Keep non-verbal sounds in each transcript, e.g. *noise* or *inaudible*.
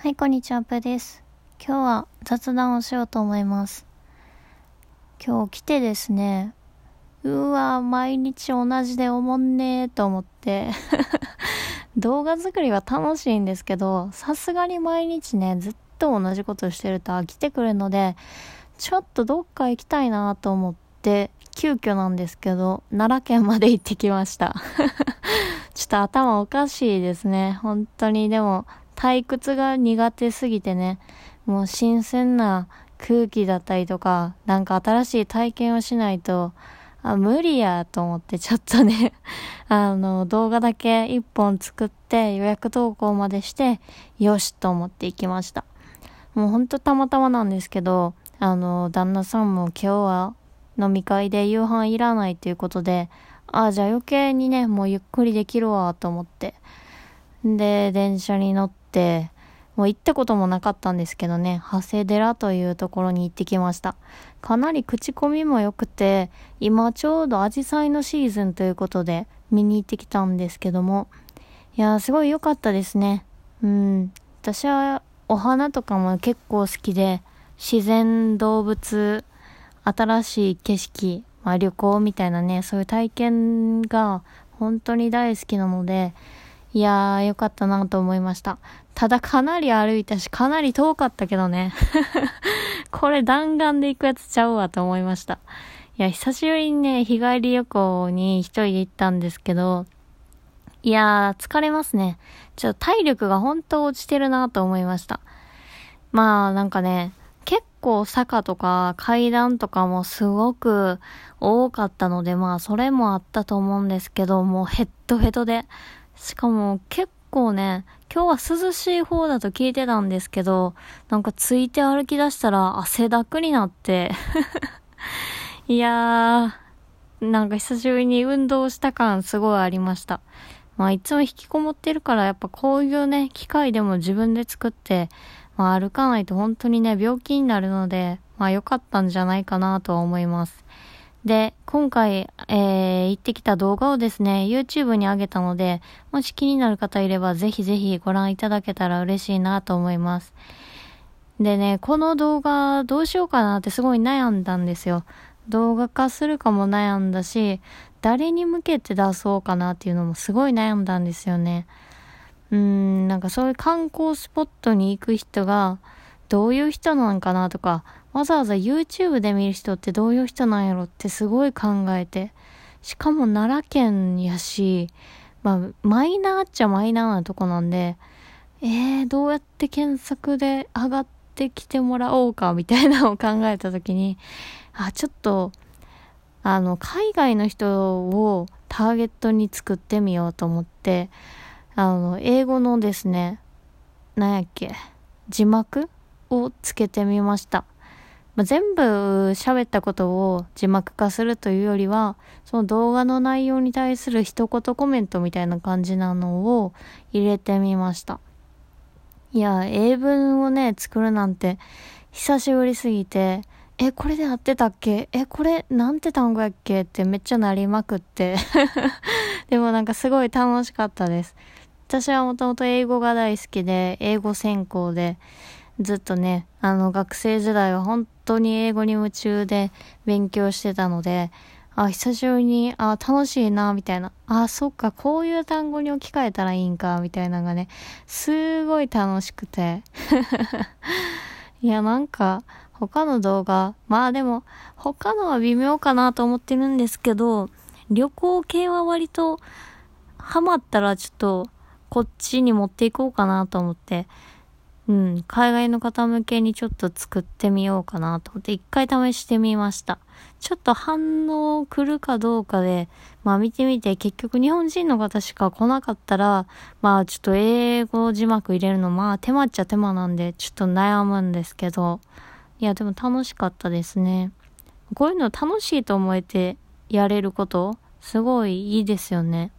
はい、こんにちは、ぷです。今日は雑談をしようと思います。今日来てですね、うわ、毎日同じでおもんねーと思って *laughs* 動画作りは楽しいんですけど、さすがに毎日ね、ずっと同じことしてると飽きてくるので、ちょっとどっか行きたいなと思って、急遽なんですけど、奈良県まで行ってきました *laughs* ちょっと頭おかしいですね。本当に、でも、退屈が苦手すぎてね、もう新鮮な空気だったりとか、なんか新しい体験をしないと、あ、無理やと思ってちょっとね *laughs* あの、動画だけ一本作って予約投稿までして、よしと思って行きました。もうほんとたまたまなんですけど、あの、旦那さんも今日は飲み会で夕飯いらないということで、あ、じゃあ余計にね、もうゆっくりできるわと思って。で、電車に乗って、もう行ったこともなかったんですけどね、長谷寺というところに行ってきました。かなり口コミも良くて、今ちょうどアジサイのシーズンということで見に行ってきたんですけども、いやーすごい良かったですね。うん。私はお花とかも結構好きで、自然、動物、新しい景色、まあ旅行みたいなね、そういう体験が本当に大好きなので、いやー、よかったなと思いました。ただかなり歩いたし、かなり遠かったけどね。*laughs* これ弾丸で行くやつちゃうわと思いました。いや、久しぶりにね、日帰り旅行に一人で行ったんですけど、いやー、疲れますね。ちょっと体力が本当落ちてるなと思いました。まあ、なんかね、結構坂とか階段とかもすごく多かったので、まあそれもあったと思うんですけど、もうヘッドヘッドで、しかも結構ね、今日は涼しい方だと聞いてたんですけど、なんかついて歩き出したら汗だくになって *laughs* いやー、なんか久しぶりに運動した感すごいありました。まあいつも引きこもってるからやっぱこういうね、機械でも自分で作って、まあ歩かないと本当にね、病気になるので、まあ良かったんじゃないかなとは思います。で、今回、えー、行ってきた動画をですね、YouTube に上げたので、もし気になる方いれば、ぜひぜひご覧いただけたら嬉しいなと思います。でね、この動画どうしようかなってすごい悩んだんですよ。動画化するかも悩んだし、誰に向けて出そうかなっていうのもすごい悩んだんですよね。うん、なんかそういう観光スポットに行く人が、どういう人なんかなとか、わざわざ YouTube で見る人ってどういう人なんやろってすごい考えて。しかも奈良県やし、まあ、マイナーっちゃマイナーなとこなんで、えー、どうやって検索で上がってきてもらおうか、みたいなのを考えたときに、あ、ちょっと、あの、海外の人をターゲットに作ってみようと思って、あの、英語のですね、なんやっけ、字幕をつけてみました。まあ、全部喋ったことを字幕化するというよりは、その動画の内容に対する一言コメントみたいな感じなのを入れてみました。いや、英文をね、作るなんて久しぶりすぎて、え、これで合ってたっけ？え、これなんて単語やっけ？ってめっちゃなりまくって *laughs* でもなんかすごい楽しかったです。私はもともと英語が大好きで、英語専攻で、ずっとね、あの学生時代は本当に英語に夢中で勉強してたので、あ、久しぶりに、あ、楽しいな、みたいな。あ、そっか、こういう単語に置き換えたらいいんか、みたいなのがね、すごい楽しくて。*laughs* いや、なんか、他の動画、まあでも、他のは微妙かなと思ってるんですけど、旅行系は割と、ハマったらちょっと、こっちに持っていこうかなと思って、うん、海外の方向けにちょっと作ってみようかなと思って一回試してみました。ちょっと反応来るかどうかで、まあ見てみて結局日本人の方しか来なかったら、まあちょっと英語字幕入れるのまあ手間っちゃ手間なんでちょっと悩むんですけど、いやでも楽しかったですね。こういうの楽しいと思えてやれること、すごいいいですよね。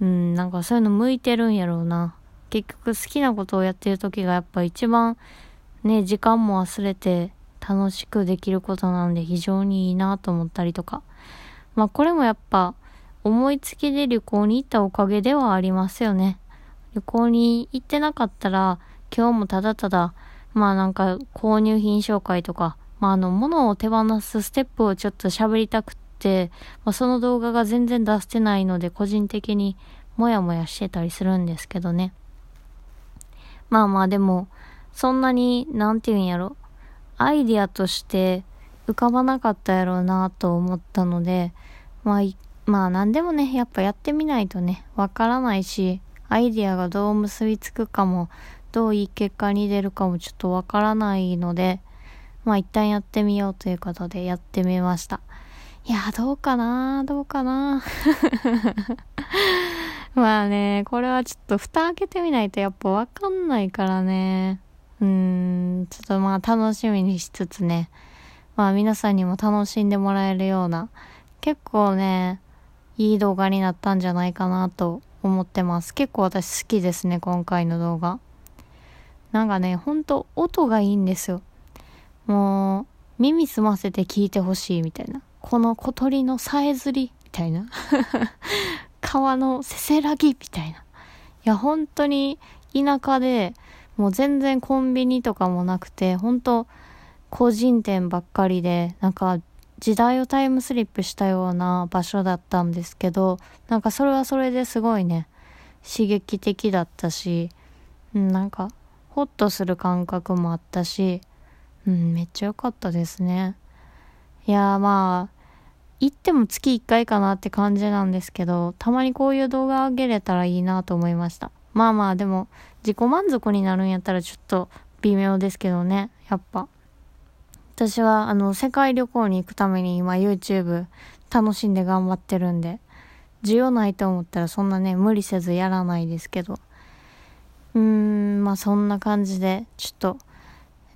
うん、なんかそういうの向いてるんやろうな。結局好きなことをやってる時がやっぱ一番ね、時間も忘れて楽しくできることなんで非常にいいなと思ったりとか。まあこれもやっぱ思いつきで旅行に行ったおかげではありますよね。旅行に行ってなかったら今日もただただ、まあなんか購入品紹介とか、まああの、物を手放すステップをちょっと喋りたくって、まあその動画が全然出してないので、個人的にもやもやしてたりするんですけどね。まあまあでも、そんなに、なんて言うんやろ。アイディアとして浮かばなかったやろうなと思ったので、まあ、まあ何でもね、やっぱやってみないとね、わからないし、アイディアがどう結びつくかも、どういい結果に出るかもちょっとわからないので、まあ一旦やってみようということでやってみました。いや、どうかなどうかな *laughs* まあね、これはちょっと蓋開けてみないとやっぱわかんないからね。うーん、ちょっとまあ楽しみにしつつね、まあ皆さんにも楽しんでもらえるような、結構ね、いい動画になったんじゃないかなと思ってます。結構私好きですね、今回の動画。なんかね、ほんと音がいいんですよ。もう、耳澄ませて聞いてほしいみたいな。この小鳥のさえずりみたいな。川のせせらぎみたいな。いや、本当に田舎で、もう全然コンビニとかもなくて、本当個人店ばっかりで、なんか時代をタイムスリップしたような場所だったんですけど、なんかそれはそれですごいね、刺激的だったし、なんか、ホッとする感覚もあったし、うん、めっちゃ良かったですね。いやまあ、行っても月1回かなって感じなんですけど、たまにこういう動画あげれたらいいなと思いました。まあまあ、でも、自己満足になるんやったらちょっと微妙ですけどね、やっぱ。私はあの世界旅行に行くために今 YouTube 楽しんで頑張ってるんで需要ないと思ったらそんなね無理せずやらないですけどうーんまあそんな感じでちょっと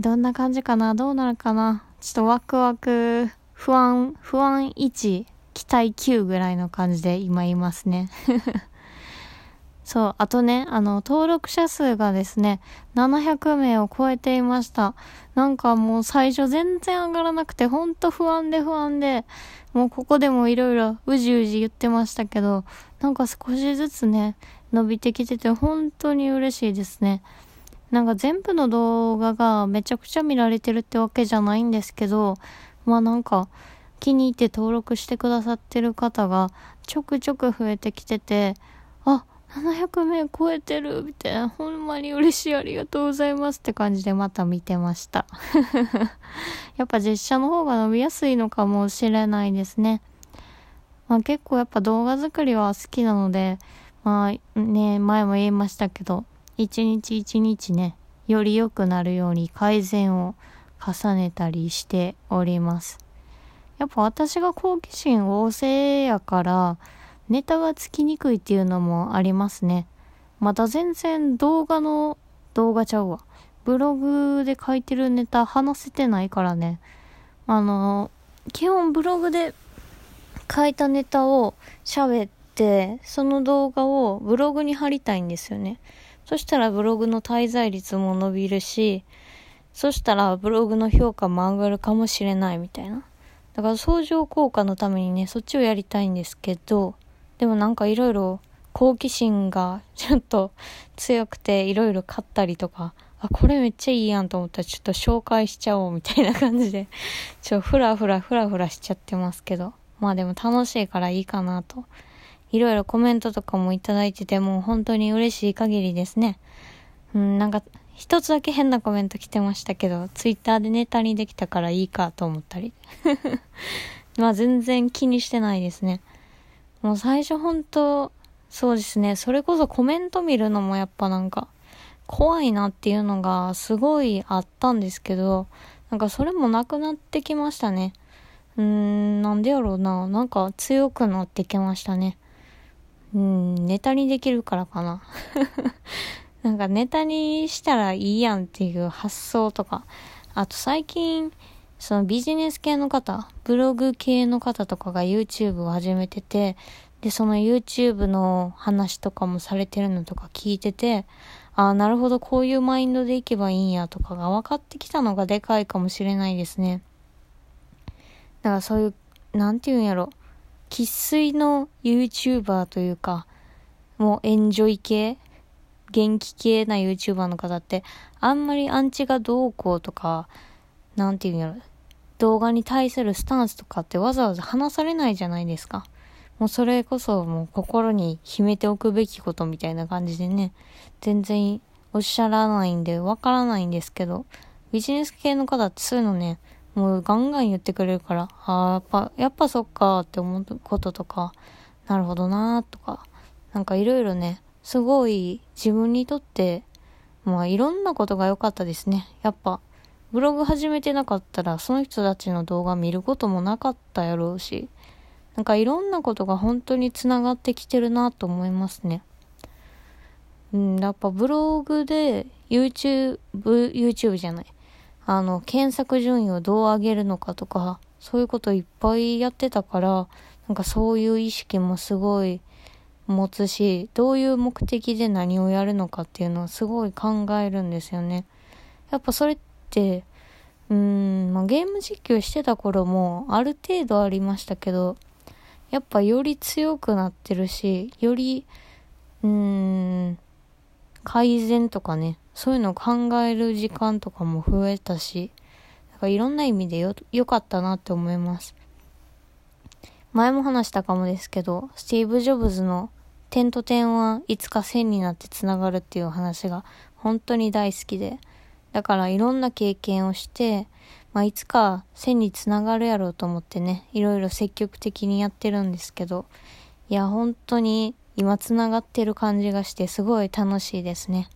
どんな感じかなどうなるかなちょっとワクワク不安不安1期待9ぐらいの感じで今いますね *laughs* そう、あとね、あの、登録者数がですね、700名を超えていました。なんかもう最初全然上がらなくて、ほんと不安で不安で、もうここでもいろいろうじうじ言ってましたけど、なんか少しずつね、伸びてきてて本当に嬉しいですね。なんか全部の動画がめちゃくちゃ見られてるってわけじゃないんですけど、まあなんか気に入って登録してくださってる方がちょくちょく増えてきてて、あ、700名超えてるみたいな、ほんまに嬉しいありがとうございますって感じでまた見てました。*laughs* やっぱ実写の方が伸びやすいのかもしれないですね。まあ結構やっぱ動画作りは好きなので、まあね、前も言いましたけど、一日一日ね、より良くなるように改善を重ねたりしております。やっぱ私が好奇心旺盛やから、ネタがつきにくいっていうのもありますね。また全然動画の、動画ちゃうわ。ブログで書いてるネタ話せてないからね。あの、基本ブログで書いたネタを喋って、その動画をブログに貼りたいんですよね。そしたらブログの滞在率も伸びるし、そしたらブログの評価も上がるかもしれないみたいな。だから相乗効果のためにね、そっちをやりたいんですけど、でもなんかいろいろ好奇心がちょっと強くていろいろ買ったりとか、あ、これめっちゃいいやんと思ったらちょっと紹介しちゃおうみたいな感じで、ちょ、ふらふらふらふらしちゃってますけど。まあでも楽しいからいいかなと。いろいろコメントとかもいただいててもう本当に嬉しい限りですね。うん、なんか一つだけ変なコメント来てましたけど、ツイッターでネタにできたからいいかと思ったり。*laughs* まあ全然気にしてないですね。もう最初ほんと、そうですね、それこそコメント見るのもやっぱなんか、怖いなっていうのがすごいあったんですけど、なんかそれもなくなってきましたね。うーん、なんでやろうな。なんか強くなってきましたね。うん、ネタにできるからかな。*laughs* なんかネタにしたらいいやんっていう発想とか。あと最近、そのビジネス系の方、ブログ系の方とかが YouTube を始めてて、で、その YouTube の話とかもされてるのとか聞いてて、ああ、なるほど、こういうマインドでいけばいいんやとかが分かってきたのがでかいかもしれないですね。だからそういう、なんて言うんやろ、生粋の YouTuber というか、もうエンジョイ系元気系な YouTuber の方って、あんまりアンチがどうこうとか、なんていうんやろ、動画に対するスタンスとかってわざわざ話されないじゃないですか。もうそれこそもう心に秘めておくべきことみたいな感じでね、全然おっしゃらないんでわからないんですけど、ビジネス系の方ってそういうのね、もうガンガン言ってくれるから、ああ、やっぱ、やっぱそっかって思うこととか、なるほどなーとか、なんかいろいろね、すごい自分にとって、まあいろんなことが良かったですね。やっぱ、ブログ始めてなかったら、その人たちの動画見ることもなかったやろうし、なんかいろんなことが本当に繋がってきてるなと思いますね。うん、やっぱブログで YouTube、YouTube じゃない。あの、検索順位をどう上げるのかとか、そういうこといっぱいやってたから、なんかそういう意識もすごい持つし、どういう目的で何をやるのかっていうのをすごい考えるんですよね。やっぱそれって、うん、まあ、ゲーム実況してた頃もある程度ありましたけど、やっぱより強くなってるし、より、うん、改善とかね、そういうのを考える時間とかも増えたし、なんかいろんな意味でよ、良かったなって思います。前も話したかもですけど、スティーブ・ジョブズの点と点はいつか線になってつながるっていう話が本当に大好きで、だからいろんな経験をして、まあ、いつか線につながるやろうと思ってね、いろいろ積極的にやってるんですけど、いや、本当に今つながってる感じがしてすごい楽しいですね。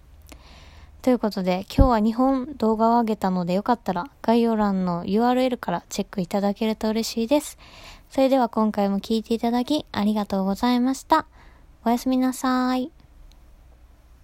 ということで、今日は2本動画を上げたのでよかったら概要欄の URL からチェックいただけると嬉しいです。それでは今回も聴いていただきありがとうございました。おやすみなさい。